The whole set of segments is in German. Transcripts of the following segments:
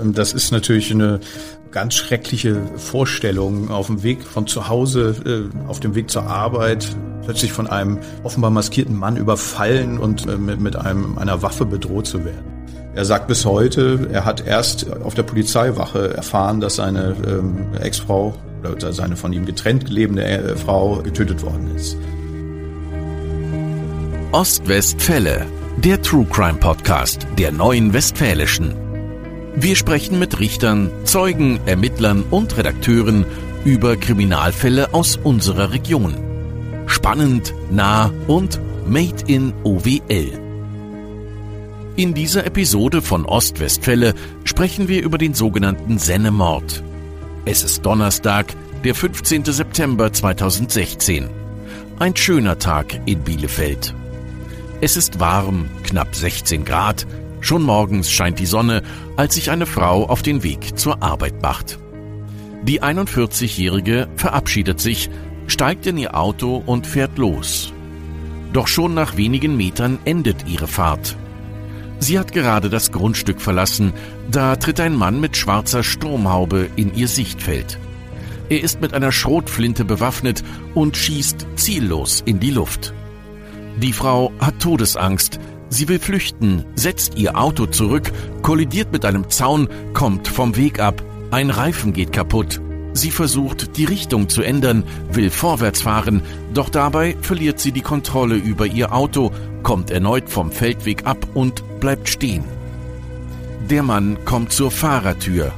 Ähm, das ist natürlich eine ganz schreckliche Vorstellung auf dem Weg von zu Hause, äh, auf dem Weg zur Arbeit, plötzlich von einem offenbar maskierten Mann überfallen und äh, mit einem, einer Waffe bedroht zu werden. Er sagt bis heute, er hat erst auf der Polizeiwache erfahren, dass seine ähm, Ex-Frau oder seine von ihm getrennt lebende äh, Frau getötet worden ist. Ostwestfälle, der True Crime Podcast der neuen Westfälischen. Wir sprechen mit Richtern, Zeugen, Ermittlern und Redakteuren über Kriminalfälle aus unserer Region. Spannend, nah und made in OWL. In dieser Episode von Ostwestfälle sprechen wir über den sogenannten Sennemord. Es ist Donnerstag, der 15. September 2016. Ein schöner Tag in Bielefeld. Es ist warm, knapp 16 Grad, Schon morgens scheint die Sonne, als sich eine Frau auf den Weg zur Arbeit macht. Die 41-Jährige verabschiedet sich, steigt in ihr Auto und fährt los. Doch schon nach wenigen Metern endet ihre Fahrt. Sie hat gerade das Grundstück verlassen, da tritt ein Mann mit schwarzer Sturmhaube in ihr Sichtfeld. Er ist mit einer Schrotflinte bewaffnet und schießt ziellos in die Luft. Die Frau hat Todesangst, Sie will flüchten, setzt ihr Auto zurück, kollidiert mit einem Zaun, kommt vom Weg ab. Ein Reifen geht kaputt. Sie versucht, die Richtung zu ändern, will vorwärts fahren, doch dabei verliert sie die Kontrolle über ihr Auto, kommt erneut vom Feldweg ab und bleibt stehen. Der Mann kommt zur Fahrertür.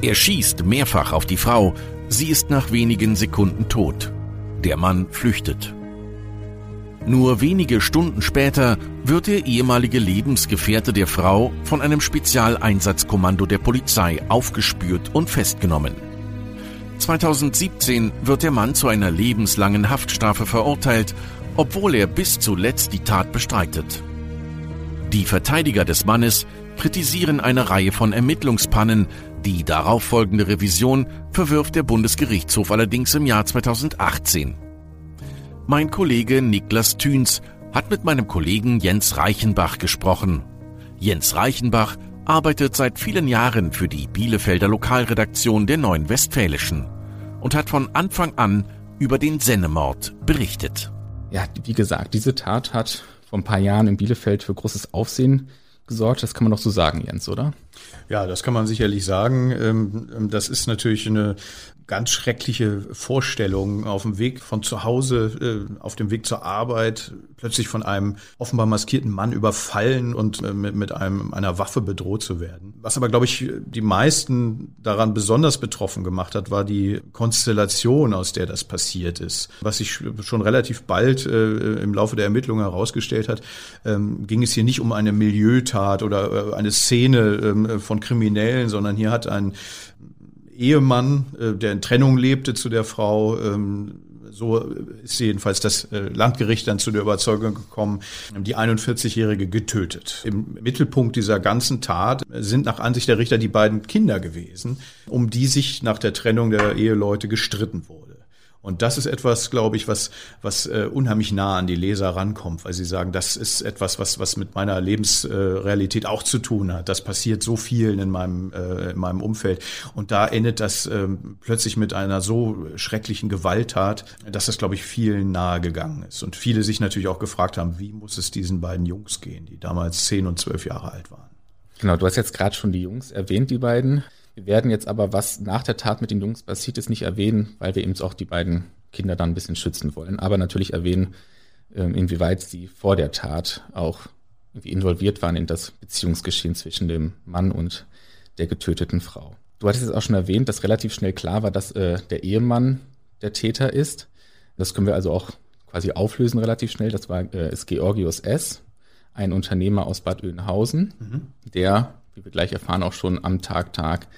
Er schießt mehrfach auf die Frau. Sie ist nach wenigen Sekunden tot. Der Mann flüchtet. Nur wenige Stunden später wird der ehemalige Lebensgefährte der Frau von einem Spezialeinsatzkommando der Polizei aufgespürt und festgenommen. 2017 wird der Mann zu einer lebenslangen Haftstrafe verurteilt, obwohl er bis zuletzt die Tat bestreitet. Die Verteidiger des Mannes kritisieren eine Reihe von Ermittlungspannen, die darauffolgende Revision verwirft der Bundesgerichtshof allerdings im Jahr 2018. Mein Kollege Niklas Thüns hat mit meinem Kollegen Jens Reichenbach gesprochen. Jens Reichenbach arbeitet seit vielen Jahren für die Bielefelder Lokalredaktion der Neuen Westfälischen und hat von Anfang an über den Sennemord berichtet. Ja, wie gesagt, diese Tat hat vor ein paar Jahren in Bielefeld für großes Aufsehen gesorgt. Das kann man doch so sagen, Jens, oder? Ja, das kann man sicherlich sagen. Ähm, das ist natürlich eine ganz schreckliche Vorstellung auf dem Weg von zu Hause, äh, auf dem Weg zur Arbeit, plötzlich von einem offenbar maskierten Mann überfallen und äh, mit, einem, einer Waffe bedroht zu werden. Was aber, glaube ich, die meisten daran besonders betroffen gemacht hat, war die Konstellation, aus der das passiert ist. Was sich schon relativ bald äh, im Laufe der Ermittlungen herausgestellt hat, ähm, ging es hier nicht um eine Milieutat oder eine Szene ähm, von Kriminellen, sondern hier hat ein Ehemann, äh, der in Trennung lebte zu der Frau, ähm, so ist jedenfalls das äh, Landgericht dann zu der Überzeugung gekommen, die 41-Jährige getötet. Im Mittelpunkt dieser ganzen Tat sind nach Ansicht der Richter die beiden Kinder gewesen, um die sich nach der Trennung der Eheleute gestritten wurde. Und das ist etwas, glaube ich, was, was äh, unheimlich nah an die Leser rankommt, weil sie sagen, das ist etwas, was, was mit meiner Lebensrealität äh, auch zu tun hat. Das passiert so vielen in meinem, äh, in meinem Umfeld. Und da endet das äh, plötzlich mit einer so schrecklichen Gewalttat, dass das, glaube ich, vielen nahe gegangen ist. Und viele sich natürlich auch gefragt haben, wie muss es diesen beiden Jungs gehen, die damals zehn und zwölf Jahre alt waren. Genau, du hast jetzt gerade schon die Jungs erwähnt, die beiden. Wir werden jetzt aber, was nach der Tat mit den Jungs passiert ist, nicht erwähnen, weil wir eben auch die beiden Kinder dann ein bisschen schützen wollen. Aber natürlich erwähnen, ähm, inwieweit sie vor der Tat auch irgendwie involviert waren in das Beziehungsgeschehen zwischen dem Mann und der getöteten Frau. Du hattest jetzt auch schon erwähnt, dass relativ schnell klar war, dass äh, der Ehemann der Täter ist. Das können wir also auch quasi auflösen relativ schnell. Das war äh, ist Georgios S., ein Unternehmer aus Bad Oeynhausen, mhm. der wie wir gleich erfahren, auch schon am Tag, Tag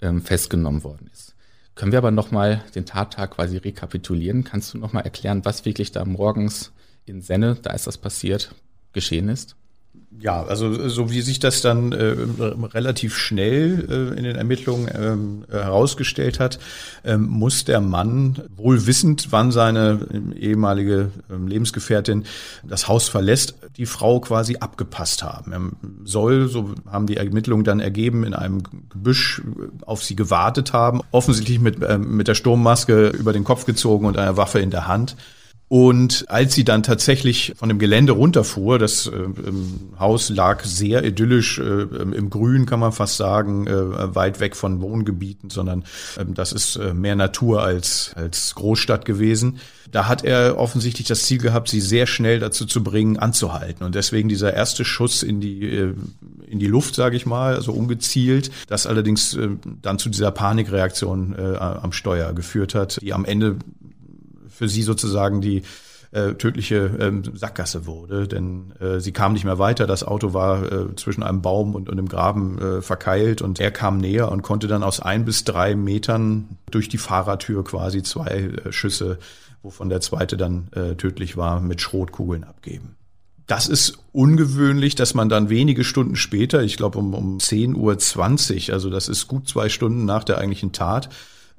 ähm, festgenommen worden ist. Können wir aber nochmal den Tattag quasi rekapitulieren? Kannst du nochmal erklären, was wirklich da morgens in Senne, da ist das passiert, geschehen ist? Ja, also so wie sich das dann äh, relativ schnell äh, in den Ermittlungen ähm, herausgestellt hat, ähm, muss der Mann wohl wissend, wann seine ähm, ehemalige ähm, Lebensgefährtin das Haus verlässt, die Frau quasi abgepasst haben. Er soll, so haben die Ermittlungen dann ergeben, in einem Gebüsch äh, auf sie gewartet haben, offensichtlich mit, äh, mit der Sturmmaske über den Kopf gezogen und einer Waffe in der Hand. Und als sie dann tatsächlich von dem Gelände runterfuhr, das äh, Haus lag sehr idyllisch äh, im Grün, kann man fast sagen, äh, weit weg von Wohngebieten, sondern ähm, das ist äh, mehr Natur als, als Großstadt gewesen. Da hat er offensichtlich das Ziel gehabt, sie sehr schnell dazu zu bringen, anzuhalten. Und deswegen dieser erste Schuss in die, äh, in die Luft, sage ich mal, also ungezielt, das allerdings äh, dann zu dieser Panikreaktion am Steuer geführt hat, die am Ende für sie sozusagen die äh, tödliche ähm, Sackgasse wurde, denn äh, sie kam nicht mehr weiter. Das Auto war äh, zwischen einem Baum und, und einem Graben äh, verkeilt und er kam näher und konnte dann aus ein bis drei Metern durch die Fahrertür quasi zwei äh, Schüsse, wovon der zweite dann äh, tödlich war, mit Schrotkugeln abgeben. Das ist ungewöhnlich, dass man dann wenige Stunden später, ich glaube um, um 10.20 Uhr, also das ist gut zwei Stunden nach der eigentlichen Tat,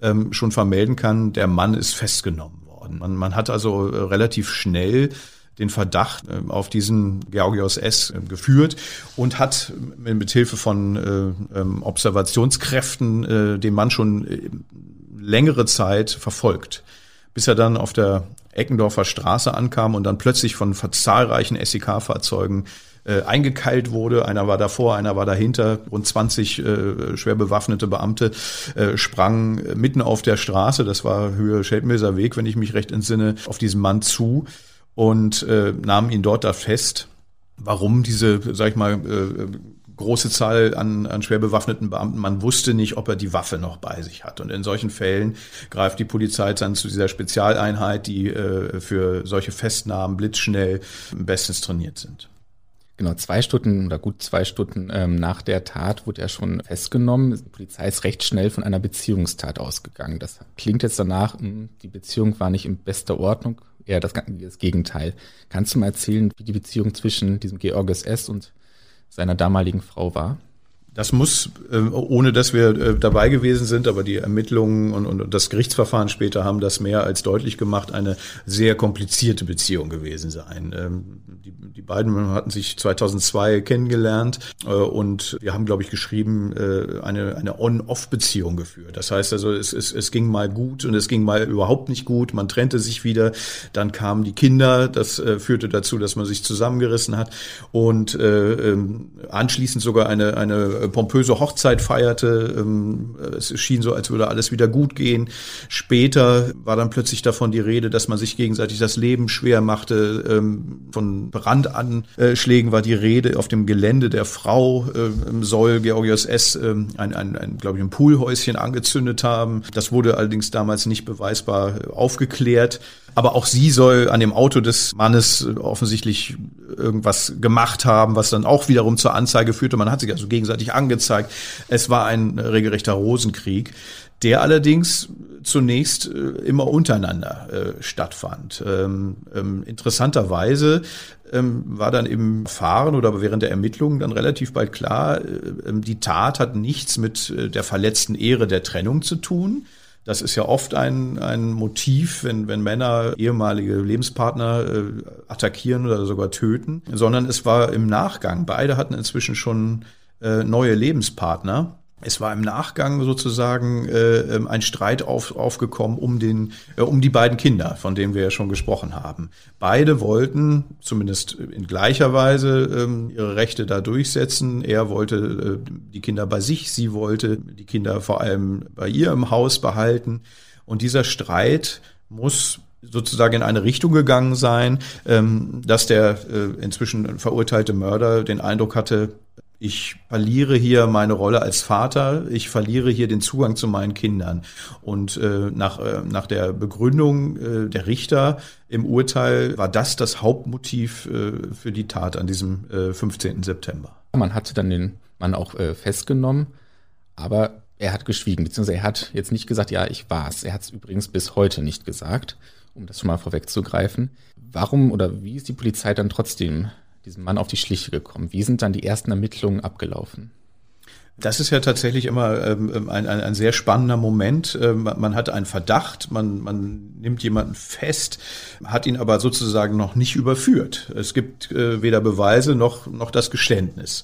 ähm, schon vermelden kann, der Mann ist festgenommen worden. Man, man hat also äh, relativ schnell den Verdacht äh, auf diesen Georgios S. Äh, geführt und hat mit Hilfe von ähm, Observationskräften den Mann schon längere Zeit verfolgt, bis er dann auf der Eckendorfer Straße ankam und dann plötzlich von zahlreichen SEK-Fahrzeugen äh, eingekeilt wurde. Einer war davor, einer war dahinter. Rund 20 äh, schwer bewaffnete Beamte äh, sprangen mitten auf der Straße, das war Höhe Scheldmilser Weg, wenn ich mich recht entsinne, auf diesen Mann zu und äh, nahmen ihn dort da fest. Warum diese, sag ich mal, äh, große Zahl an, an schwer bewaffneten Beamten. Man wusste nicht, ob er die Waffe noch bei sich hat. Und in solchen Fällen greift die Polizei dann zu dieser Spezialeinheit, die äh, für solche Festnahmen blitzschnell bestens trainiert sind. Genau, zwei Stunden oder gut zwei Stunden ähm, nach der Tat wurde er schon festgenommen. Die Polizei ist recht schnell von einer Beziehungstat ausgegangen. Das klingt jetzt danach, mh, hm, die Beziehung war nicht in bester Ordnung, eher das, das Gegenteil. Kannst du mal erzählen, wie die Beziehung zwischen diesem Georges S. und seiner damaligen Frau war? Das muss, äh, ohne dass wir äh, dabei gewesen sind, aber die Ermittlungen und, und das Gerichtsverfahren später haben das mehr als deutlich gemacht, eine sehr komplizierte Beziehung gewesen sein. Ähm, die, die beiden hatten sich 2002 kennengelernt äh, und wir haben, glaube ich, geschrieben, eine, eine On-Off-Beziehung geführt. Das heißt also, es, es, es ging mal gut und es ging mal überhaupt nicht gut. Man trennte sich wieder, dann kamen die Kinder, das führte dazu, dass man sich zusammengerissen hat und ähm, anschließend sogar eine, eine pompöse Hochzeit feierte. Ähm, es schien so, als würde alles wieder gut gehen. Später war dann plötzlich davon die Rede, dass man sich gegenseitig das Leben schwer machte. Ähm, von Brandanschlägen war die Rede. Auf dem Gelände der Frau ähm, soll Georgios S. ein, ein, ein glaube ich, ein Poolhäuschen angezündet haben. Das wurde allerdings damals nicht beweisbar aufgeklärt. Aber auch sie soll an dem Auto des Mannes offensichtlich irgendwas gemacht haben, was dann auch wiederum zur Anzeige führte. Man hat sich also gegenseitig angezeigt. Es war ein regelrechter Rosenkrieg, der allerdings zunächst äh, immer untereinander äh, stattfand. Ähm, ähm, interessanterweise ähm, war dann im Fahren oder während der Ermittlungen dann relativ bald klar, äh, die Tat hat nichts mit äh, der verletzten Ehre der Trennung zu tun, das ist ja oft ein, ein Motiv, wenn, wenn Männer ehemalige Lebenspartner äh, attackieren oder sogar töten, sondern es war im Nachgang. Beide hatten inzwischen schon äh, neue Lebenspartner. Es war im Nachgang sozusagen äh, ähm, ein Streit auf, aufgekommen um, den, äh, um die beiden Kinder, von denen wir ja schon gesprochen haben. Beide wollten, zumindest in gleicher Weise, ähm, ihre Rechte da durchsetzen. Er wollte äh, die Kinder bei sich, sie wollte die Kinder vor allem bei ihr im Haus behalten. Und dieser Streit muss sozusagen in eine Richtung gegangen sein, ähm, dass der äh, inzwischen verurteilte Mörder den Eindruck hatte, ich verliere hier meine Rolle als Vater, ich verliere hier den Zugang zu meinen Kindern. Und äh, nach, äh, nach der Begründung äh, der Richter im Urteil war das das Hauptmotiv äh, für die Tat an diesem äh, 15. September. Man hatte dann den Mann auch äh, festgenommen, aber er hat geschwiegen, beziehungsweise er hat jetzt nicht gesagt, ja, ich war's. Er hat es übrigens bis heute nicht gesagt, um das schon mal vorwegzugreifen. Warum oder wie ist die Polizei dann trotzdem diesem Mann auf die Schliche gekommen? Wie sind dann die ersten Ermittlungen abgelaufen? Das ist ja tatsächlich immer ähm, ähm, ein, ein, ein sehr spannender Moment. Ähm, man hat einen Verdacht, man, man nimmt jemanden fest, hat ihn aber sozusagen noch nicht überführt. Es gibt äh, weder Beweise noch, noch das Geständnis.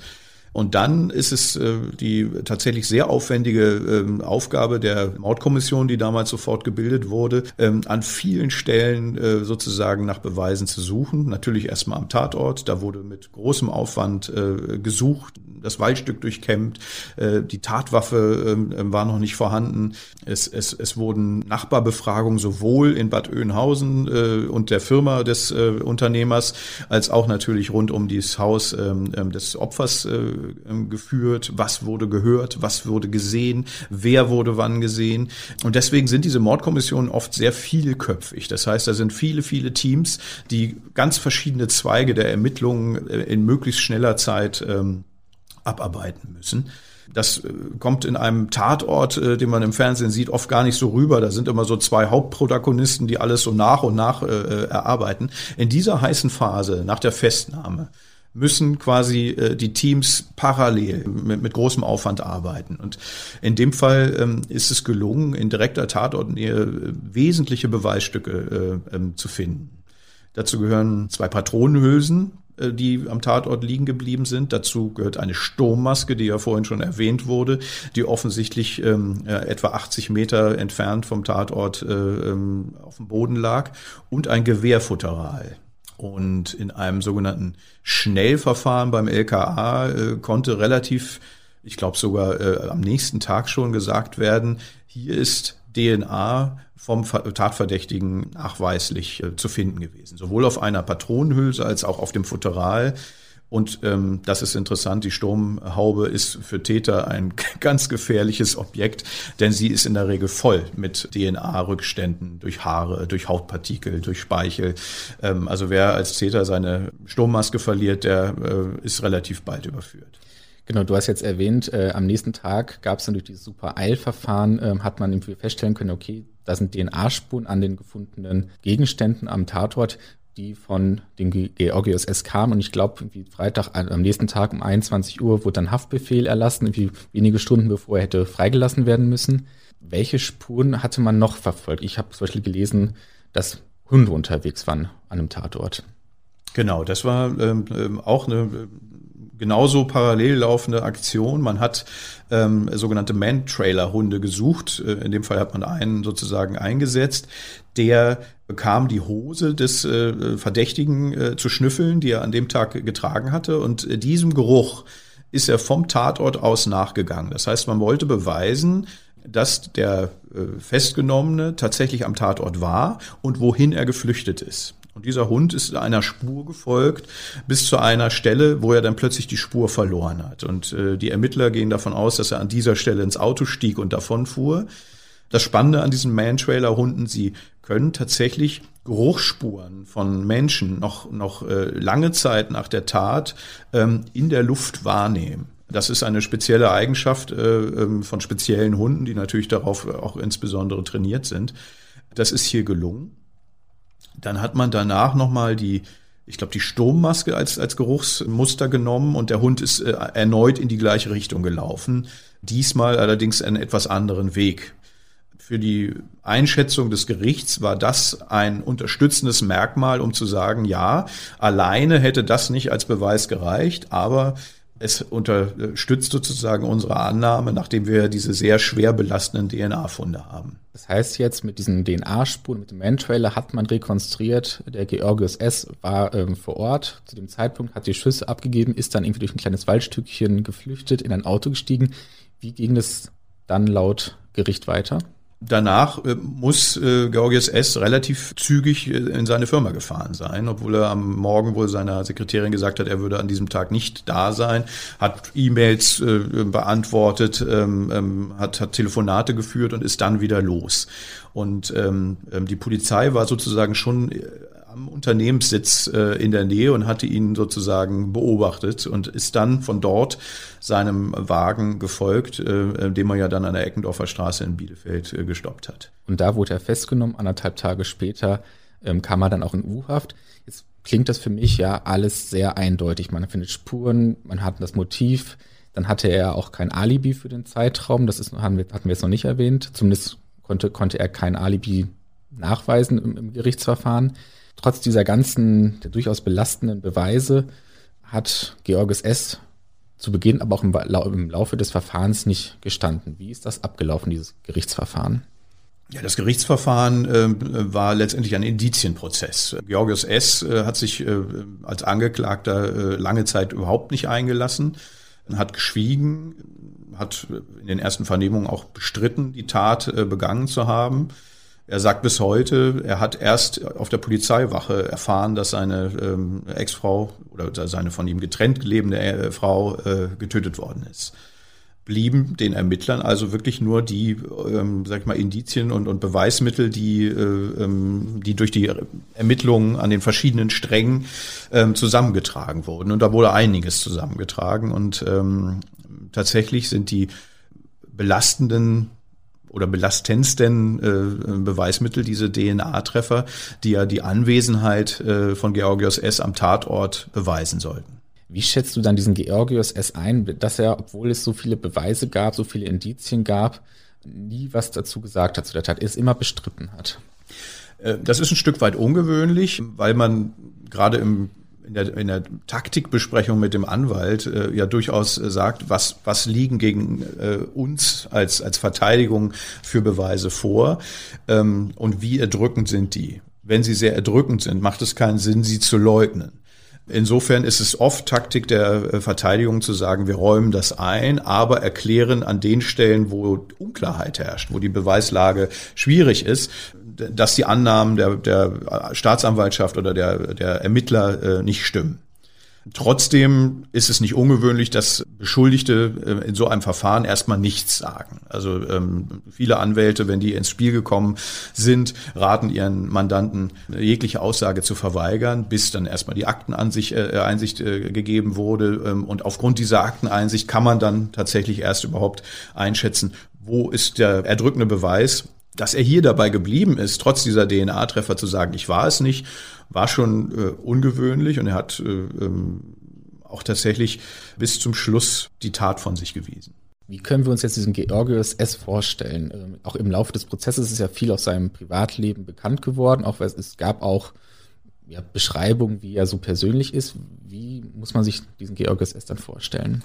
Und dann ist es äh, die tatsächlich sehr aufwendige ähm, Aufgabe der Mordkommission, die damals sofort gebildet wurde, ähm, an vielen Stellen äh, sozusagen nach Beweisen zu suchen. Natürlich erstmal am Tatort, da wurde mit großem Aufwand äh, gesucht, das Waldstück durchkämmt, äh, die Tatwaffe ähm, ähm, war noch nicht vorhanden. Es, es, es wurden Nachbarbefragungen sowohl in Bad Oeynhausen äh, und der Firma des äh, Unternehmers als auch natürlich rund um dieses Haus ähm, ähm des Opfers äh, geführt. Was wurde gehört, was wurde gesehen, wer wurde wann gesehen. Und deswegen sind diese Mordkommissionen oft sehr vielköpfig. Das heißt, da sind viele, viele Teams, die ganz verschiedene Zweige der Ermittlungen äh, in möglichst schneller Zeit ähm, abarbeiten müssen. Das äh, kommt in einem Tatort, äh, den man im Fernsehen sieht, oft gar nicht so rüber. Da sind immer so zwei Hauptprotagonisten, die alles so nach und nach äh, erarbeiten. In dieser heißen Phase nach der Festnahme müssen quasi äh, die Teams parallel mit, mit großem Aufwand arbeiten. Und in dem Fall ähm, ist es gelungen, in direkter Tatortnähe äh, wesentliche Beweisstücke äh, ähm, zu finden. Dazu gehören zwei Patronenhülsen, äh, die am Tatort liegen geblieben sind. Dazu gehört eine Sturmmaske, die ja vorhin schon erwähnt wurde, die offensichtlich ähm, etwa 80 Meter entfernt vom Tatort äh, ähm, auf dem Boden lag und ein Gewehrfutteral. Und in einem sogenannten Schnellverfahren beim LKA äh, konnte relativ, ich glaube sogar äh, am nächsten Tag schon gesagt werden, hier ist DNA vom Tatverdächtigen nachweislich äh, zu finden gewesen. Sowohl auf einer Patronenhülse als auch auf dem Futteral. Und ähm, das ist interessant, die Sturmhaube ist für Täter ein ganz gefährliches Objekt, denn sie ist in der Regel voll mit DNA-Rückständen durch Haare, durch Hautpartikel, durch Speichel. Ähm, also wer als Täter seine Sturmmaske verliert, der äh, ist relativ bald überführt. Genau, du hast jetzt erwähnt, äh, am nächsten Tag gab es dann durch dieses super Eilverfahren, äh, hat man feststellen können, okay, da sind DNA-Spuren an den gefundenen Gegenständen am Tatort, die von dem Georgios S. kamen. Und ich glaube, Freitag, äh, am nächsten Tag um 21 Uhr wurde dann Haftbefehl erlassen, irgendwie wenige Stunden bevor er hätte freigelassen werden müssen. Welche Spuren hatte man noch verfolgt? Ich habe zum Beispiel gelesen, dass Hunde unterwegs waren an einem Tatort. Genau, das war ähm, ähm auch eine genauso parallel laufende Aktion. Man hat ähm, sogenannte Man-Trailer-Hunde gesucht. Äh, in dem Fall hat man einen sozusagen eingesetzt. Der bekam die Hose des äh, Verdächtigen äh, zu schnüffeln, die er an dem Tag getragen hatte. Und äh, diesem Geruch ist er vom Tatort aus nachgegangen. Das heißt, man wollte beweisen, dass der äh, Festgenommene tatsächlich am Tatort war und wohin er geflüchtet ist. Und dieser Hund ist einer Spur gefolgt bis zu einer Stelle, wo er dann plötzlich die Spur verloren hat. Und äh, die Ermittler gehen davon aus, dass er an dieser Stelle ins Auto stieg und davonfuhr. Das Spannende an diesen Man-Trailer-Hunden, sie können tatsächlich Geruchsspuren von Menschen noch, noch äh, lange Zeit nach der Tat ähm, in der Luft wahrnehmen. Das ist eine spezielle Eigenschaft äh, ähm, von speziellen Hunden, die natürlich darauf auch insbesondere trainiert sind. Das ist hier gelungen. Dann hat man danach nochmal die, ich glaube, die Sturmmaske als, als Geruchsmuster genommen und der Hund ist äh, erneut in die gleiche Richtung gelaufen. Diesmal allerdings einen etwas anderen Weg. Für die Einschätzung des Gerichts war das ein unterstützendes Merkmal, um zu sagen, ja, alleine hätte das nicht als Beweis gereicht, aber es unterstützt sozusagen unsere Annahme, nachdem wir diese sehr schwer belastenden DNA-Funde haben. Das heißt jetzt, mit diesen DNA-Spuren, mit dem Man-Trailer hat man rekonstruiert, der Georgios S. war ähm, vor Ort, zu dem Zeitpunkt hat die Schüsse abgegeben, ist dann irgendwie durch ein kleines Waldstückchen geflüchtet, in ein Auto gestiegen. Wie ging es dann laut Gericht weiter? Danach äh, muss äh, Georgios S. relativ zügig äh, in seine Firma gefahren sein, obwohl er am Morgen wohl seiner Sekretärin gesagt hat, er würde an diesem Tag nicht da sein, hat E-Mails äh, beantwortet, ähm, ähm, hat, hat Telefonate geführt und ist dann wieder los. Und ähm, ähm die Polizei war sozusagen schon am Unternehmenssitz äh, in der Nähe und hatte ihn sozusagen beobachtet und ist dann von dort seinem Wagen gefolgt, äh, den man ja dann an der Eckendorfer Straße in Bielefeld äh, gestoppt hat. Und da wurde er festgenommen. Anderthalb Tage später ähm, kam er dann auch in U-Haft. Jetzt klingt das für mich ja alles sehr eindeutig. Man findet Spuren, man hat das Motiv, dann hatte er auch kein Alibi für den Zeitraum, das ist, hatten wir, hatten wir jetzt noch nicht erwähnt. Zumindest konnte, konnte er kein Alibi nachweisen im, im Gerichtsverfahren. Trotz dieser ganzen, durchaus belastenden Beweise hat Georges S. zu Beginn, aber auch im, im Laufe des Verfahrens nicht gestanden. Wie ist das abgelaufen, dieses Gerichtsverfahren? Ja, das Gerichtsverfahren äh, war letztendlich ein Indizienprozess. Georgios S. Äh, hat sich äh, als Angeklagter äh, lange Zeit überhaupt nicht eingelassen, hat geschwiegen, hat in den ersten Vernehmungen auch bestritten, die Tat äh, begangen zu haben. Er sagt bis heute, er hat erst auf der Polizeiwache erfahren, dass seine ähm, Ex-Frau oder seine von ihm getrennt lebende äh, Frau äh, getötet worden ist. Blieben den Ermittlern also wirklich nur die, ähm, sag ich mal, Indizien und, und Beweismittel, die, äh, ähm, die durch die Ermittlungen an den verschiedenen Strängen ähm, zusammengetragen wurden. Und da wurde einiges zusammengetragen. Und ähm, tatsächlich sind die belastenden oder belastendsten äh, Beweismittel, diese DNA-Treffer, die ja die Anwesenheit äh, von Georgios S. am Tatort beweisen sollten. Wie schätzt du dann diesen Georgios S. ein, dass er, obwohl es so viele Beweise gab, so viele Indizien gab, nie was dazu gesagt hat zu der Tat, er es immer bestritten hat? Äh, das ist ein Stück weit ungewöhnlich, weil man gerade im in der, in der Taktikbesprechung mit dem Anwalt äh, ja durchaus äh, sagt, was, was liegen gegen äh, uns als, als Verteidigung für Beweise vor ähm, und wie erdrückend sind die. Wenn sie sehr erdrückend sind, macht es keinen Sinn, sie zu leugnen. Insofern ist es oft Taktik der äh, Verteidigung zu sagen, wir räumen das ein, aber erklären an den Stellen, wo Unklarheit herrscht, wo die Beweislage schwierig ist, dass die Annahmen der, der Staatsanwaltschaft oder der, der Ermittler äh, nicht stimmen. Trotzdem ist es nicht ungewöhnlich, dass Beschuldigte äh, in so einem Verfahren erstmal nichts sagen. Also ähm, viele Anwälte, wenn die ins Spiel gekommen sind, raten ihren Mandanten, jegliche Aussage zu verweigern, bis dann erstmal die Akteneinsicht äh, äh, gegeben wurde. Ähm, und aufgrund dieser Akteneinsicht kann man dann tatsächlich erst überhaupt einschätzen, wo ist der erdrückende Beweis dass er hier dabei geblieben ist, trotz dieser DNA-Treffer zu sagen, ich war es nicht, war schon äh, ungewöhnlich und er hat äh, ähm, auch tatsächlich bis zum Schluss die Tat von sich gewiesen. Wie können wir uns jetzt diesen Georgios S. vorstellen? Ähm, auch im Laufe des Prozesses ist ja viel aus seinem Privatleben bekannt geworden, auch weil es, gab auch ja, Beschreibungen, wie er so persönlich ist. Wie muss man sich diesen Georgios S. dann vorstellen?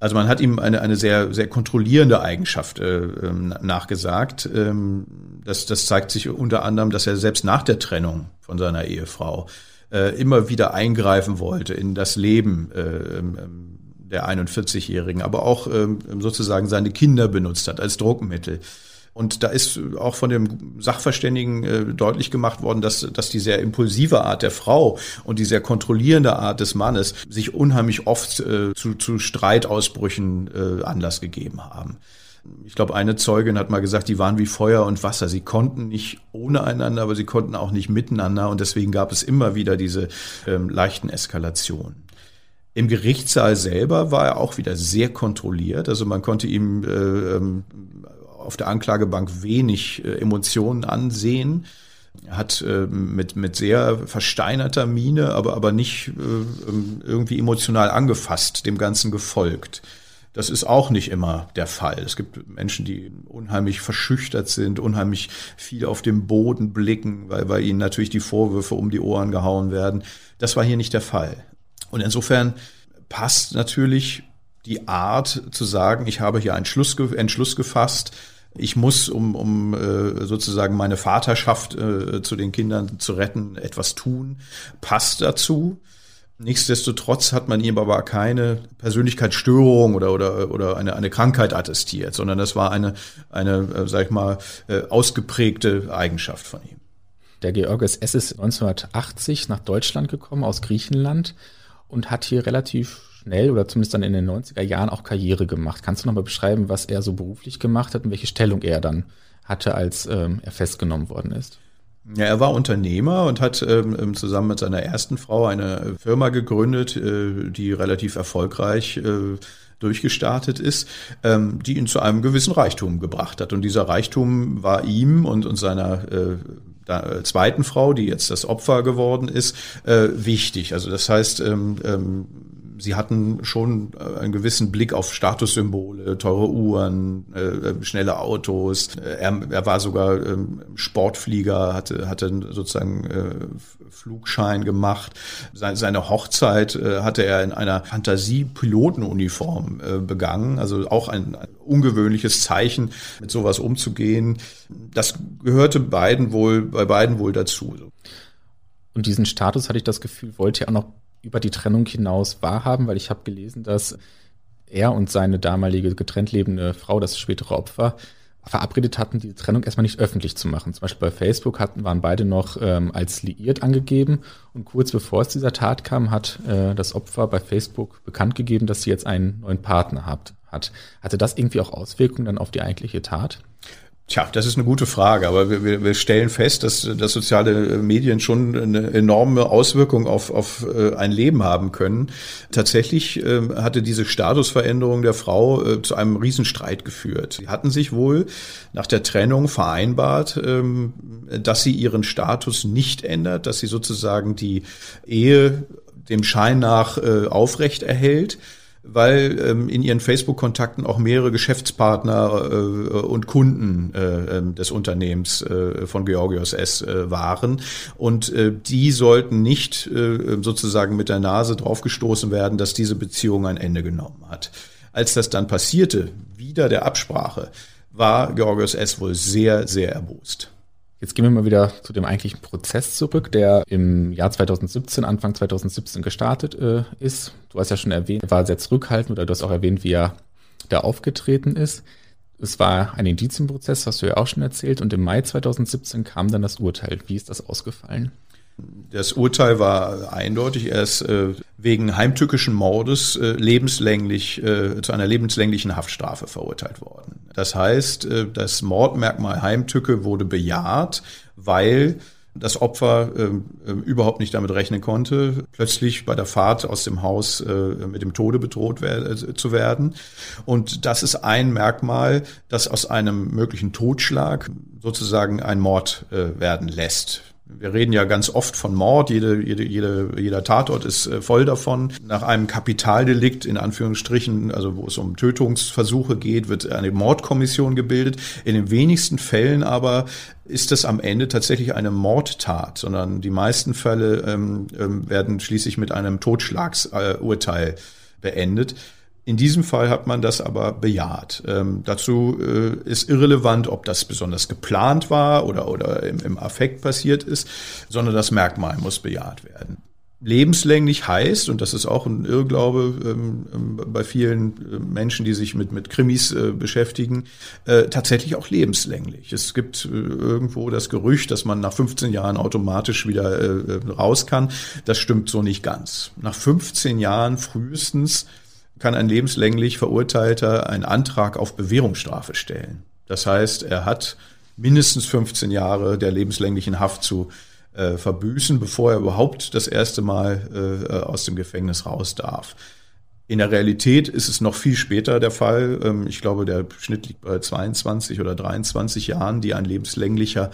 Also man hat ihm eine, eine sehr, sehr kontrollierende Eigenschaft äh, ähm, nachgesagt. Ähm, das, das zeigt sich unter anderem, dass er selbst nach der Trennung von seiner Ehefrau äh, immer wieder eingreifen wollte in das Leben äh, ähm, der 41-Jährigen, aber auch ähm, sozusagen seine Kinder benutzt hat als Druckmittel. Und da ist auch von dem Sachverständigen äh, deutlich gemacht worden, dass, dass die sehr impulsive Art der Frau und die sehr kontrollierende Art des Mannes sich unheimlich oft äh, zu, zu Streitausbrüchen äh, Anlass gegeben haben. Ich glaube, eine Zeugin hat mal gesagt, die waren wie Feuer und Wasser. Sie konnten nicht ohne einander, aber sie konnten auch nicht miteinander. Und deswegen gab es immer wieder diese ähm, leichten Eskalationen. Im Gerichtssaal selber war er auch wieder sehr kontrolliert. Also man konnte ihm äh, ähm, auf der Anklagebank wenig äh, Emotionen ansehen. Er hat äh, mit, mit sehr versteinerter Miene, aber, aber nicht äh, ähm, irgendwie emotional angefasst, dem Ganzen gefolgt. Das ist auch nicht immer der Fall. Es gibt Menschen, die unheimlich verschüchtert sind, unheimlich viel auf dem Boden blicken, weil bei ihnen natürlich die Vorwürfe um die Ohren gehauen werden. Das war hier nicht der Fall. Und insofern passt natürlich die Art zu sagen, ich habe hier einen Schluss, Entschluss gefasst, ich muss, um, um äh, sozusagen meine Vaterschaft äh, zu den Kindern zu retten, etwas tun, passt dazu. Nichtsdestotrotz hat man ihm aber keine Persönlichkeitsstörung oder, oder, oder eine, eine Krankheit attestiert, sondern das war eine, eine äh, sag ich mal, äh, ausgeprägte Eigenschaft von ihm. Der Georges S. ist 1980 nach Deutschland gekommen aus Griechenland und hat hier relativ schnell oder zumindest dann in den 90er Jahren auch Karriere gemacht. Kannst du nochmal beschreiben, was er so beruflich gemacht hat und welche Stellung er dann hatte, als ähm, er festgenommen worden ist? Ja, er war Unternehmer und hat ähm, ähm zusammen mit seiner ersten Frau eine Firma gegründet, äh, die relativ erfolgreich äh, durchgestartet ist, ähm, die ihn zu einem gewissen Reichtum gebracht hat. Und dieser Reichtum war ihm und, und seiner äh, äh, zweiten Frau, die jetzt das Opfer geworden ist, äh, wichtig. Also das heißt, ähm, ähm, sie hatten schon äh, einen gewissen Blick auf Statussymbole, teure Uhren, äh, äh schnelle Autos. Er, er war sogar ähm, Sportflieger, hatte, hatte sozusagen äh, Flugschein gemacht. Seine Hochzeit äh, hatte er in einer Fantasie-Pilotenuniform äh, begangen, also auch ein, ein ungewöhnliches Zeichen, mit sowas umzugehen. Das gehörte beiden wohl, bei beiden wohl dazu. Und diesen Status hatte ich das Gefühl, wollte er auch noch über die Trennung hinaus wahrhaben, weil ich habe gelesen, dass er und seine damalige getrennt lebende Frau, das spätere Opfer, verabredet hatten, die Trennung erstmal nicht öffentlich zu machen. Zum Beispiel bei Facebook hatten, waren beide noch ähm, als liiert angegeben und kurz bevor es dieser Tat kam, hat äh, das Opfer bei Facebook bekannt gegeben, dass sie jetzt einen neuen Partner hat. hat. Hatte das irgendwie auch Auswirkungen dann auf die eigentliche Tat? Tja, das ist eine gute Frage, aber wir, wir stellen fest, dass, dass soziale Medien schon eine enorme Auswirkung auf, auf äh, ein Leben haben können. Tatsächlich äh, hatte diese Statusveränderung der Frau äh, zu einem Riesenstreit geführt. Sie hatten sich wohl nach der Trennung vereinbart, ähm, dass sie ihren Status nicht ändert, dass sie sozusagen die Ehe dem Schein nach aufrecht erhält weil ähm, in ihren Facebook-Kontakten auch mehrere Geschäftspartner äh, und Kunden äh, ähm, des Unternehmens äh, von Georgios S. Äh, waren. Und äh, die sollten nicht äh, sozusagen mit der Nase draufgestoßen werden, dass diese Beziehung ein Ende genommen hat. Als das dann passierte, wieder der Absprache, war Georgios S. wohl sehr, sehr erbost. Jetzt gehen wir mal wieder zu dem eigentlichen Prozess zurück, der im Jahr 2017, Anfang 2017 gestartet äh, ist. Du hast ja schon erwähnt, er war sehr zurückhaltend oder du hast auch erwähnt, wie er da aufgetreten ist. Es war ein Indizienprozess, hast du ja auch schon erzählt, und im Mai 2017 kam dann das Urteil. Wie ist das ausgefallen? Das Urteil war eindeutig. Er ist äh, wegen heimtückischen Mordes äh, lebenslänglich äh, zu einer lebenslänglichen Haftstrafe verurteilt worden. Das heißt, äh, das Mordmerkmal Heimtücke wurde bejaht, weil das Opfer äh, überhaupt nicht damit rechnen konnte, plötzlich bei der Fahrt aus dem Haus äh, mit dem Tode bedroht wer äh, zu werden. Und das ist ein Merkmal, das aus einem möglichen Totschlag sozusagen ein Mord äh, werden lässt. Wir reden ja ganz oft von Mord, jede, jede, jede, jeder Tatort ist äh, voll davon. Nach einem Kapitaldelikt, in Anführungsstrichen, also wo es um Tötungsversuche geht, wird eine Mordkommission gebildet. In den wenigsten Fällen aber ist das am Ende tatsächlich eine Mordtat, sondern die meisten Fälle ähm, ähm werden schließlich mit einem Totschlagsurteil äh, beendet. In diesem Fall hat man das aber bejaht. Ähm, dazu äh, ist irrelevant, ob das besonders geplant war oder, oder im, im Affekt passiert ist, sondern das Merkmal muss bejaht werden lebenslänglich heißt, und das ist auch ein Irrglaube ähm, ähm bei vielen äh, Menschen, die sich mit, mit Krimis äh, beschäftigen, äh, tatsächlich auch lebenslänglich. Es gibt äh, irgendwo das Gerücht, dass man nach 15 Jahren automatisch wieder äh, äh, raus kann. Das stimmt so nicht ganz. Nach 15 Jahren frühestens kann ein lebenslänglich Verurteilter einen Antrag auf Bewährungsstrafe stellen. Das heißt, er hat mindestens 15 Jahre der lebenslänglichen Haft zu äh, verbüßen, bevor er überhaupt das erste Mal äh, aus dem Gefängnis raus darf. In der Realität ist es noch viel später der Fall. Ähm, ich glaube, der Schnitt liegt bei 22 oder 23 Jahren, die ein lebenslänglicher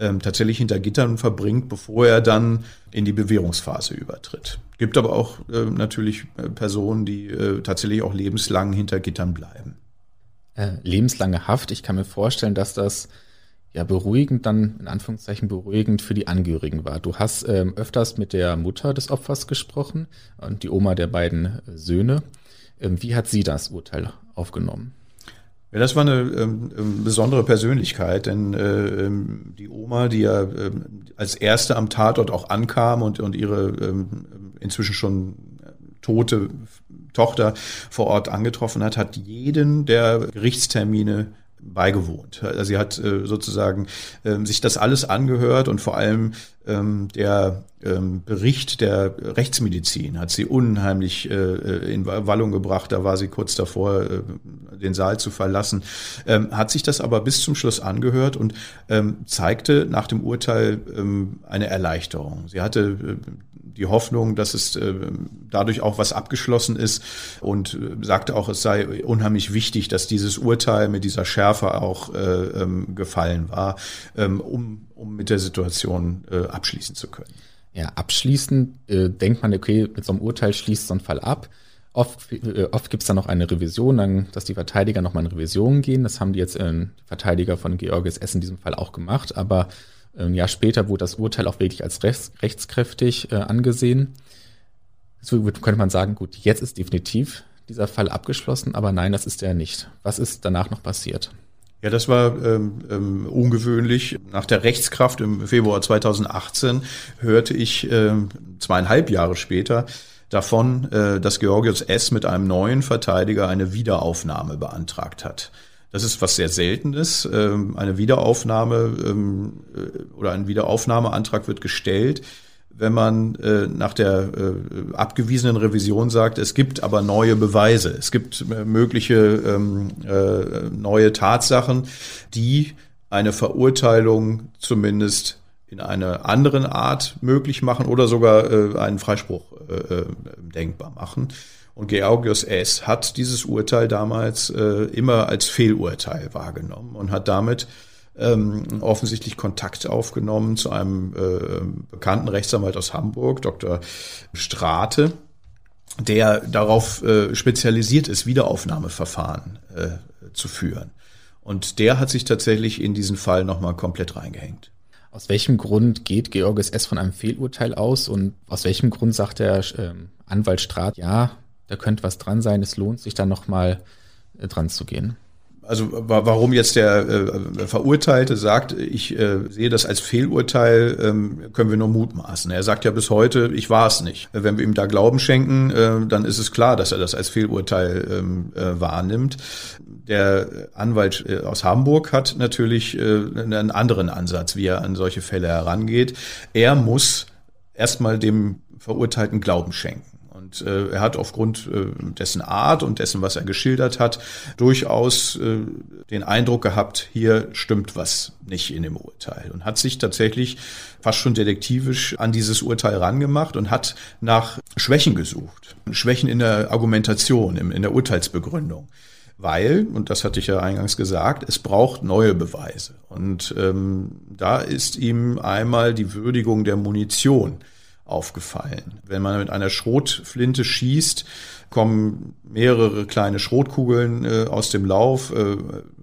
ähm, tatsächlich hinter Gittern verbringt, bevor er dann in die Bewährungsphase übertritt. Gibt aber auch äh, natürlich äh, Personen, die äh, tatsächlich auch lebenslang hinter Gittern bleiben. Äh, lebenslange Haft, ich kann mir vorstellen, dass das ja beruhigend dann, in Anführungszeichen beruhigend für die Angehörigen war. Du hast ähm, öfters mit der Mutter des Opfers gesprochen und die Oma der beiden äh, Söhne. Ähm, wie hat sie das Urteil aufgenommen? Ja, das war eine ähm, ähm, besondere Persönlichkeit, denn äh, ähm, die Oma, die ja ähm, als erste am Tatort auch ankam und, und ihre ähm, inzwischen schon tote Tochter vor Ort angetroffen hat, hat jeden der Gerichtstermine beigewohnt. Also sie hat äh, sozusagen äh, sich das alles angehört und vor allem ähm, der ähm, Bericht der Rechtsmedizin hat sie unheimlich äh, in Wallung gebracht. Da war sie kurz davor, äh, den Saal zu verlassen. Ähm, hat sich das aber bis zum Schluss angehört und ähm, zeigte nach dem Urteil ähm, eine Erleichterung. Sie hatte äh, die Hoffnung, dass es äh, dadurch auch was abgeschlossen ist und äh, sagte auch, es sei unheimlich wichtig, dass dieses Urteil mit dieser Schärfe auch äh, ähm, gefallen war, ähm, um, um mit der Situation äh, abschließen zu können. Ja, abschließend äh, denkt man, okay, mit so einem Urteil schließt so ein Fall ab. Oft, äh, oft gibt es dann noch eine Revision, dann, dass die Verteidiger nochmal in Revision gehen. Das haben die jetzt äh, die Verteidiger von Georges S. in diesem Fall auch gemacht. Aber ein Jahr später wurde das Urteil auch wirklich als rechts, rechtskräftig äh, angesehen. So könnte man sagen, gut, jetzt ist definitiv dieser Fall abgeschlossen, aber nein, das ist er nicht. Was ist danach noch passiert? Ja, das war ähm, ähm, ungewöhnlich. Nach der Rechtskraft im Februar 2018 hörte ich ähm, zweieinhalb Jahre später davon, äh, dass Georgios S. mit einem neuen Verteidiger eine Wiederaufnahme beantragt hat. Das ist was sehr Seltenes. Ähm, eine Wiederaufnahme ähm, äh, oder ein Wiederaufnahmeantrag wird gestellt, wenn man äh, nach der äh, abgewiesenen Revision sagt, es gibt aber neue Beweise, es gibt äh, mögliche ähm, äh, neue Tatsachen, die eine Verurteilung zumindest in einer anderen Art möglich machen oder sogar äh, einen Freispruch äh, äh denkbar machen. Und Georgios S. hat dieses Urteil damals äh, immer als Fehlurteil wahrgenommen und hat damit ähm, offensichtlich Kontakt aufgenommen zu einem äh, bekannten Rechtsanwalt aus Hamburg, Dr. Strate, der darauf äh, spezialisiert ist, Wiederaufnahmeverfahren äh, zu führen. Und der hat sich tatsächlich in diesen Fall nochmal komplett reingehängt. Aus welchem Grund geht Georges S. von einem Fehlurteil aus und aus welchem Grund sagt der äh, Anwalt Strat, ja, da könnte was dran sein, es lohnt sich da nochmal äh, dran zu gehen? Also warum jetzt der äh, Verurteilte sagt, ich äh, sehe das als Fehlurteil, ähm, können wir nur mutmaßen. Er sagt ja bis heute, ich war es nicht. Wenn wir ihm da Glauben schenken, äh, dann ist es klar, dass er das als Fehlurteil ähm, äh, wahrnimmt. Der Anwalt äh, aus Hamburg hat natürlich äh, einen anderen Ansatz, wie er an solche Fälle herangeht. Er muss erstmal dem Verurteilten Glauben schenken. Und äh, er hat aufgrund äh, dessen Art und dessen, was er geschildert hat, durchaus äh, den Eindruck gehabt, hier stimmt was nicht in dem Urteil. Und hat sich tatsächlich fast schon detektivisch an dieses Urteil rangemacht und hat nach Schwächen gesucht. Schwächen in der Argumentation, in der Urteilsbegründung weil, und das hatte ich ja eingangs gesagt, es braucht neue Beweise. Und ähm, da ist ihm einmal die Würdigung der Munition aufgefallen. Wenn man mit einer Schrotflinte schießt, kommen mehrere kleine Schrotkugeln äh, aus dem Lauf, äh,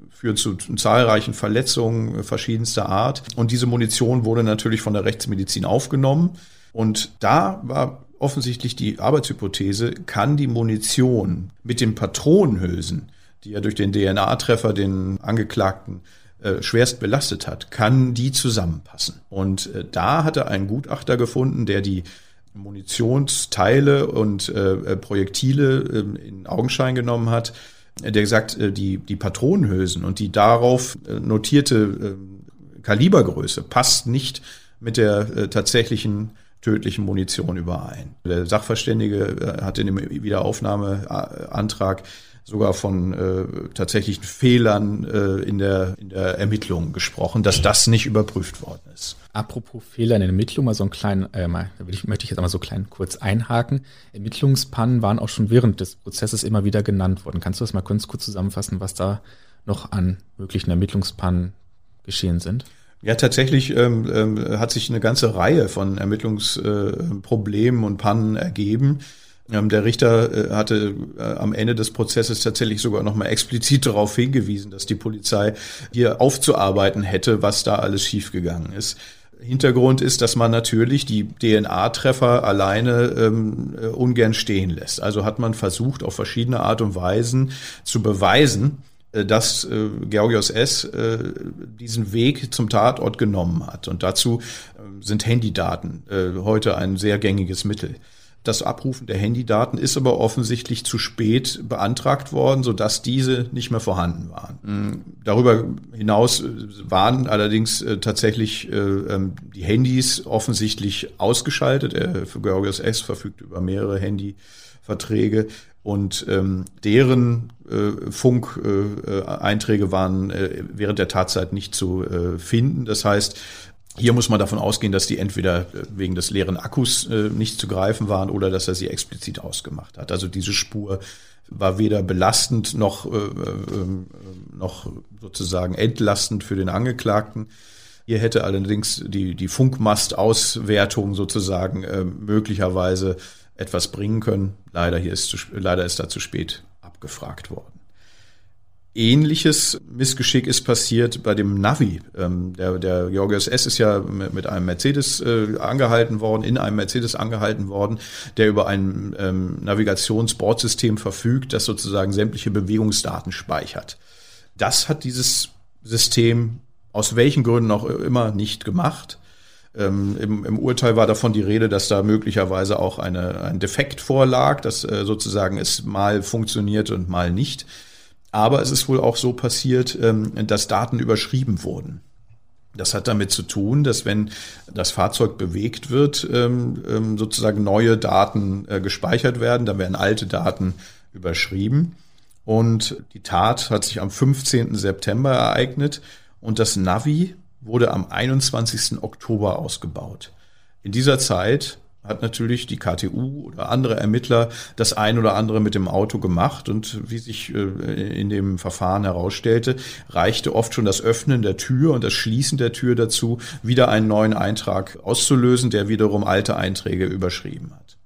führt zu zahlreichen Verletzungen verschiedenster Art. Und diese Munition wurde natürlich von der Rechtsmedizin aufgenommen. Und da war offensichtlich die Arbeitshypothese, kann die Munition mit den Patronenhülsen, die ja durch den DNA-Treffer den Angeklagten äh, schwerst belastet hat, kann die zusammenpassen. Und äh, da er einen Gutachter gefunden, der die Munitionsteile und äh, Projektile äh, in Augenschein genommen hat, der gesagt, äh, die, die Patronenhülsen und die darauf äh, notierte äh, Kalibergröße passt nicht mit der äh, tatsächlichen tödlichen Munition überein. Der Sachverständige hat in dem Wiederaufnahmeantrag sogar von äh, tatsächlichen Fehlern äh, in, der, in der Ermittlung gesprochen, dass das nicht überprüft worden ist. Apropos Fehler in der Ermittlung, mal so einen kleinen, äh, mal, da ich, möchte ich jetzt einmal so klein kurz einhaken. Ermittlungspannen waren auch schon während des Prozesses immer wieder genannt worden. Kannst du das mal kurz, kurz zusammenfassen, was da noch an möglichen Ermittlungspannen geschehen sind? Ja, tatsächlich ähm, ähm, hat sich eine ganze Reihe von Ermittlungsproblemen und Pannen ergeben. Ähm, der Richter äh, hatte äh, am Ende des Prozesses tatsächlich sogar nochmal explizit darauf hingewiesen, dass die Polizei hier aufzuarbeiten hätte, was da alles schiefgegangen ist. Hintergrund ist, dass man natürlich die DNA-Treffer alleine ähm, äh, ungern stehen lässt. Also hat man versucht, auf verschiedene Art und Weisen zu beweisen, dass äh, Georgios S. Äh, diesen Weg zum Tatort genommen hat. Und dazu äh, sind Handydaten heute ein sehr gängiges Mittel. Das Abrufen der Handydaten ist aber offensichtlich zu spät beantragt worden, sodass diese nicht mehr vorhanden waren. Mhm. Darüber hinaus äh, waren allerdings äh, tatsächlich äh, ähm, die Handys offensichtlich ausgeschaltet. Für Georgios S. verfügt über mehrere Handyverträge und ähm, deren äh, Funk-Einträge äh, waren äh, während der Tatzeit nicht zu äh, finden. Das heißt, hier muss man davon ausgehen, dass die entweder wegen des leeren Akkus äh, nicht zu greifen waren oder dass er sie explizit ausgemacht hat. Also diese Spur war weder belastend noch, äh, äh, noch sozusagen entlastend für den Angeklagten. Hier hätte allerdings die, die Funkmastauswertung sozusagen äh, möglicherweise etwas bringen können. Leider hier ist zu, leider ist da zu spät abgefragt worden. Ähnliches Missgeschick ist passiert bei dem Navi. Ähm, der, der Georgios S. ist ja mit einem Mercedes äh, angehalten worden, in einem Mercedes angehalten worden, der über ein ähm, Navigationsbordsystem verfügt, das sozusagen sämtliche Bewegungsdaten speichert. Das hat dieses System aus welchen Gründen auch immer nicht gemacht. Ähm, im, im, Urteil war davon die Rede, dass da möglicherweise auch eine, ein Defekt vorlag, dass äh, sozusagen es mal funktioniert und mal nicht. Aber es ist wohl auch so passiert, ähm, dass Daten überschrieben wurden. Das hat damit zu tun, dass wenn das Fahrzeug bewegt wird, ähm, ähm, sozusagen neue Daten äh, gespeichert werden, dann werden alte Daten überschrieben. Und die Tat hat sich am 15. September ereignet und das Navi wurde am 21. Oktober ausgebaut. In dieser Zeit hat natürlich die KTU oder andere Ermittler das ein oder andere mit dem Auto gemacht und wie sich äh, in dem Verfahren herausstellte, reichte oft schon das Öffnen der Tür und das Schließen der Tür dazu, wieder einen neuen Eintrag auszulösen, der wiederum alte Einträge überschrieben hat.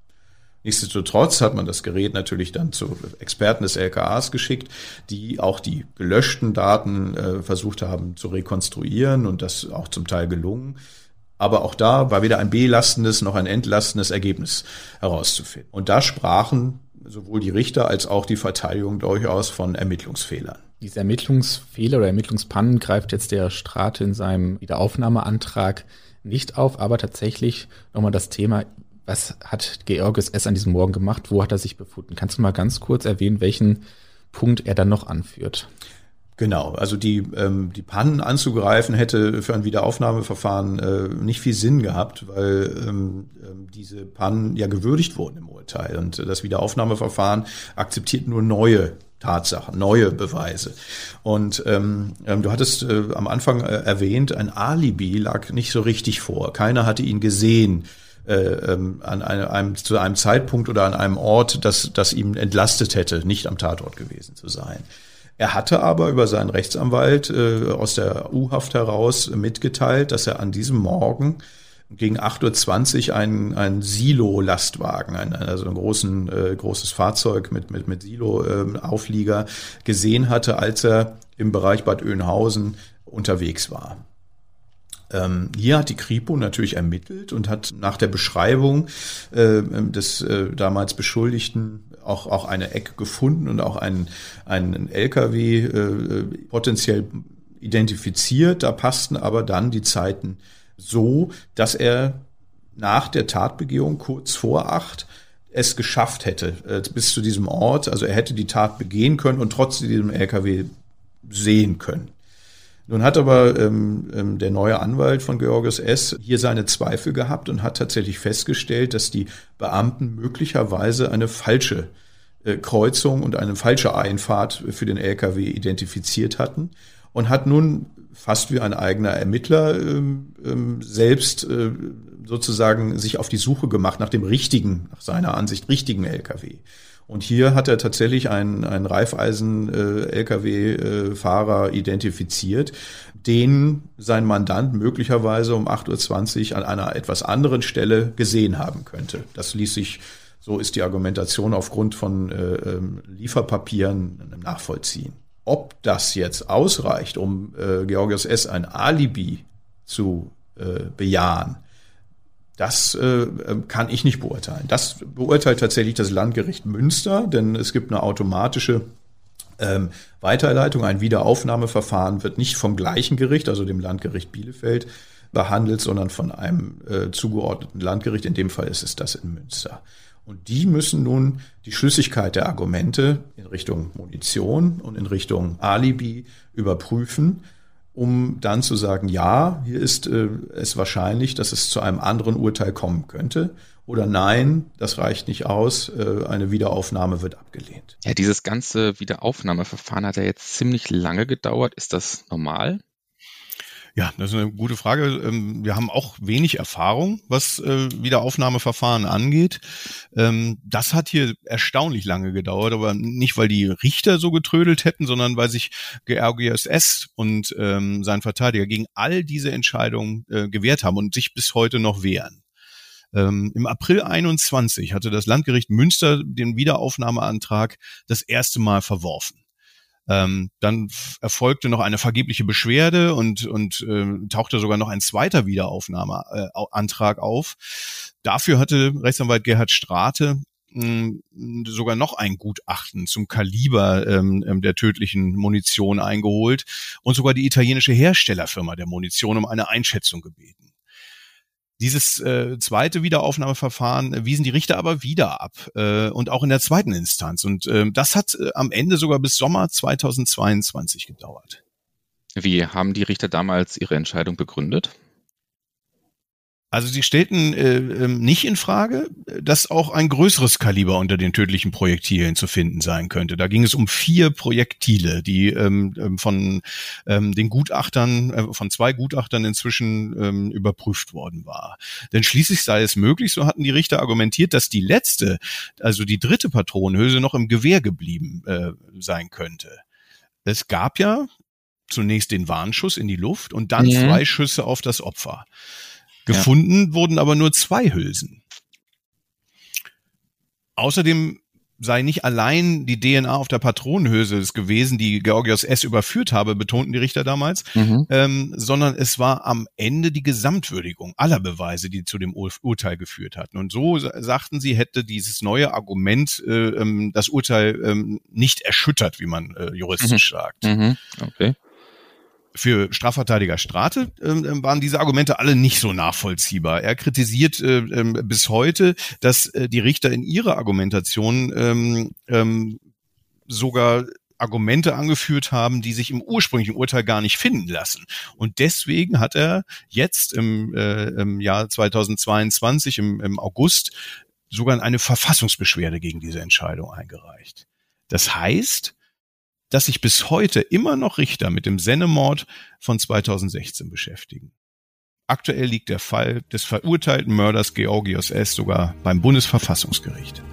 Nichtsdestotrotz hat man das Gerät natürlich dann zu Experten des LKAs geschickt, die auch die gelöschten Daten äh, versucht haben zu rekonstruieren und das auch zum Teil gelungen. Aber auch da war weder ein belastendes noch ein entlastendes Ergebnis herauszufinden. Und da sprachen sowohl die Richter als auch die Verteidigung durchaus von Ermittlungsfehlern. Diese Ermittlungsfehler oder Ermittlungspannen greift jetzt der Strate in seinem Wiederaufnahmeantrag nicht auf, aber tatsächlich nochmal das Thema, was hat Georges S. an diesem Morgen gemacht? Wo hat er sich befunden? Kannst du mal ganz kurz erwähnen, welchen Punkt er dann noch anführt? Genau, also die, ähm, die Pannen anzugreifen hätte für ein Wiederaufnahmeverfahren äh, nicht viel Sinn gehabt, weil ähm, ähm, diese Pannen ja gewürdigt wurden im Urteil. Und das Wiederaufnahmeverfahren akzeptiert nur neue Tatsachen, neue Beweise. Und ähm, ähm du hattest äh, am Anfang äh, erwähnt, ein Alibi lag nicht so richtig vor. Keiner hatte ihn gesehen. Äh, ähm, an einem, zu einem Zeitpunkt oder an einem Ort, das, das ihm entlastet hätte, nicht am Tatort gewesen zu sein. Er hatte aber über seinen Rechtsanwalt äh, aus der U-Haft heraus mitgeteilt, dass er an diesem Morgen gegen 8.20 Uhr einen, einen Silo-Lastwagen, ein, also ein großen, äh, großes Fahrzeug mit, mit, mit Silo-Auflieger äh, gesehen hatte, als er im Bereich Bad Oeynhausen unterwegs war. Ähm, hier hat die Kripo natürlich ermittelt und hat nach der Beschreibung äh, des äh, damals Beschuldigten auch, auch eine Ecke gefunden und auch einen, einen LKW äh, potenziell identifiziert. Da passten aber dann die Zeiten so, dass er nach der Tatbegehung kurz vor acht es geschafft hätte äh, bis zu diesem Ort. Also er hätte die Tat begehen können und trotzdem diesem LKW sehen können. Nun hat aber ähm, ähm, der neue Anwalt von Georges S. hier seine Zweifel gehabt und hat tatsächlich festgestellt, dass die Beamten möglicherweise eine falsche äh, Kreuzung und eine falsche Einfahrt für den LKW identifiziert hatten und hat nun fast wie ein eigener Ermittler ähm, ähm, selbst äh, sozusagen sich auf die Suche gemacht nach dem richtigen, nach seiner Ansicht richtigen LKW. Und hier hat er tatsächlich einen, einen Reifeisen-Lkw-Fahrer identifiziert, den sein Mandant möglicherweise um 8.20 Uhr an einer etwas anderen Stelle gesehen haben könnte. Das ließ sich, so ist die Argumentation aufgrund von äh, ähm, Lieferpapieren nachvollziehen. Ob das jetzt ausreicht, um äh, Georgios S. ein Alibi zu äh, bejahen, das äh, kann ich nicht beurteilen. Das beurteilt tatsächlich das Landgericht Münster, denn es gibt eine automatische ähm, Weiterleitung. Ein Wiederaufnahmeverfahren wird nicht vom gleichen Gericht, also dem Landgericht Bielefeld, behandelt, sondern von einem äh, zugeordneten Landgericht. In dem Fall ist es das in Münster. Und die müssen nun die Schlüssigkeit der Argumente in Richtung Munition und in Richtung Alibi überprüfen, um dann zu sagen, ja, hier ist äh, es wahrscheinlich, dass es zu einem anderen Urteil kommen könnte. Oder nein, das reicht nicht aus, äh, eine Wiederaufnahme wird abgelehnt. Ja, dieses ganze Wiederaufnahmeverfahren hat ja jetzt ziemlich lange gedauert. Ist das normal? Ja, das ist eine gute Frage. Ähm, wir haben auch wenig Erfahrung, was äh, Wiederaufnahmeverfahren angeht. Ähm, das hat hier erstaunlich lange gedauert, aber nicht, weil die Richter so getrödelt hätten, sondern weil sich GRGSS und ähm, sein Verteidiger gegen all diese Entscheidungen äh, gewehrt haben und sich bis heute noch wehren. Im April 21 hatte das Landgericht Münster den Wiederaufnahmeantrag das erste Mal verworfen. Ähm, dann erfolgte noch eine vergebliche Beschwerde und, und äh, tauchte sogar noch ein zweiter Wiederaufnahmeantrag äh, auf. Dafür hatte Rechtsanwalt Gerhard Strate hm, sogar noch ein Gutachten zum Kaliber ähm, ähm, der tödlichen Munition eingeholt und sogar die italienische Herstellerfirma der Munition um eine Einschätzung gebeten. Dieses äh, zweite Wiederaufnahmeverfahren wiesen die Richter aber wieder ab äh, und auch in der zweiten Instanz. Und äh, das hat äh, am Ende sogar bis Sommer 2022 gedauert. Wie haben die Richter damals ihre Entscheidung begründet? Also sie stellten äh, ähm, nicht in Frage, dass auch ein größeres Kaliber unter den tödlichen Projektilen zu finden sein könnte. Da ging es um vier Projektile, die ähm, ähm, von ähm, den Gutachtern, äh, von zwei Gutachtern inzwischen ähm, überprüft worden war. Denn schließlich sei es möglich, so hatten die Richter argumentiert, dass die letzte, also die dritte Patronenhülse noch im Gewehr geblieben äh, sein könnte. Es gab ja zunächst den Warnschuss in die Luft und dann mhm. zwei Schüsse auf das Opfer. Gefunden ja. wurden aber nur zwei Hülsen. Außerdem sei nicht allein die DNA auf der Patronenhülse gewesen, die Georgios S. überführt habe, betonten die Richter damals, mhm. ähm, sondern es war am Ende die Gesamtwürdigung aller Beweise, die zu dem Ur Urteil geführt hatten. Und so sagten sie, hätte dieses neue Argument äh, ähm, das Urteil ähm, nicht erschüttert, wie man äh, juristisch mhm. sagt. Mhm. Okay für Strafverteidiger Strate ähm, ähm, waren diese Argumente alle nicht so nachvollziehbar. Er kritisiert äh, ähm, bis heute, dass äh, die Richter in ihrer Argumentation ähm, ähm, sogar Argumente angeführt haben, die sich im ursprünglichen Urteil gar nicht finden lassen. Und deswegen hat er jetzt im, äh, im Jahr 2022, im, im August, sogar eine Verfassungsbeschwerde gegen diese Entscheidung eingereicht. Das heißt, dass sich bis heute immer noch Richter mit dem Sennemord von 2016 beschäftigen. Aktuell liegt der Fall des verurteilten Mörders Georgios S. sogar beim Bundesverfassungsgericht.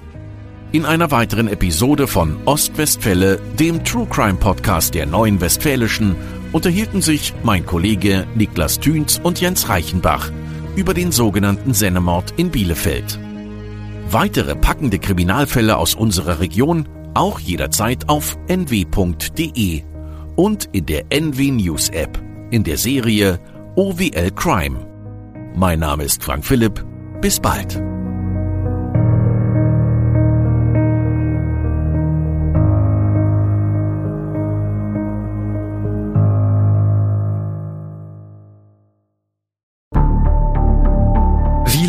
In einer weiteren Episode von Ostwestfälle, dem True Crime Podcast der Neuen Westfälischen, unterhielten sich mein Kollege Niklas Thüns und Jens Reichenbach über den sogenannten Sennemord in Bielefeld. Weitere packende Kriminalfälle aus unserer Region auch jederzeit auf nw.de und in der NW News App in der Serie OWL Crime. Mein Name ist Frank Philipp. Bis bald.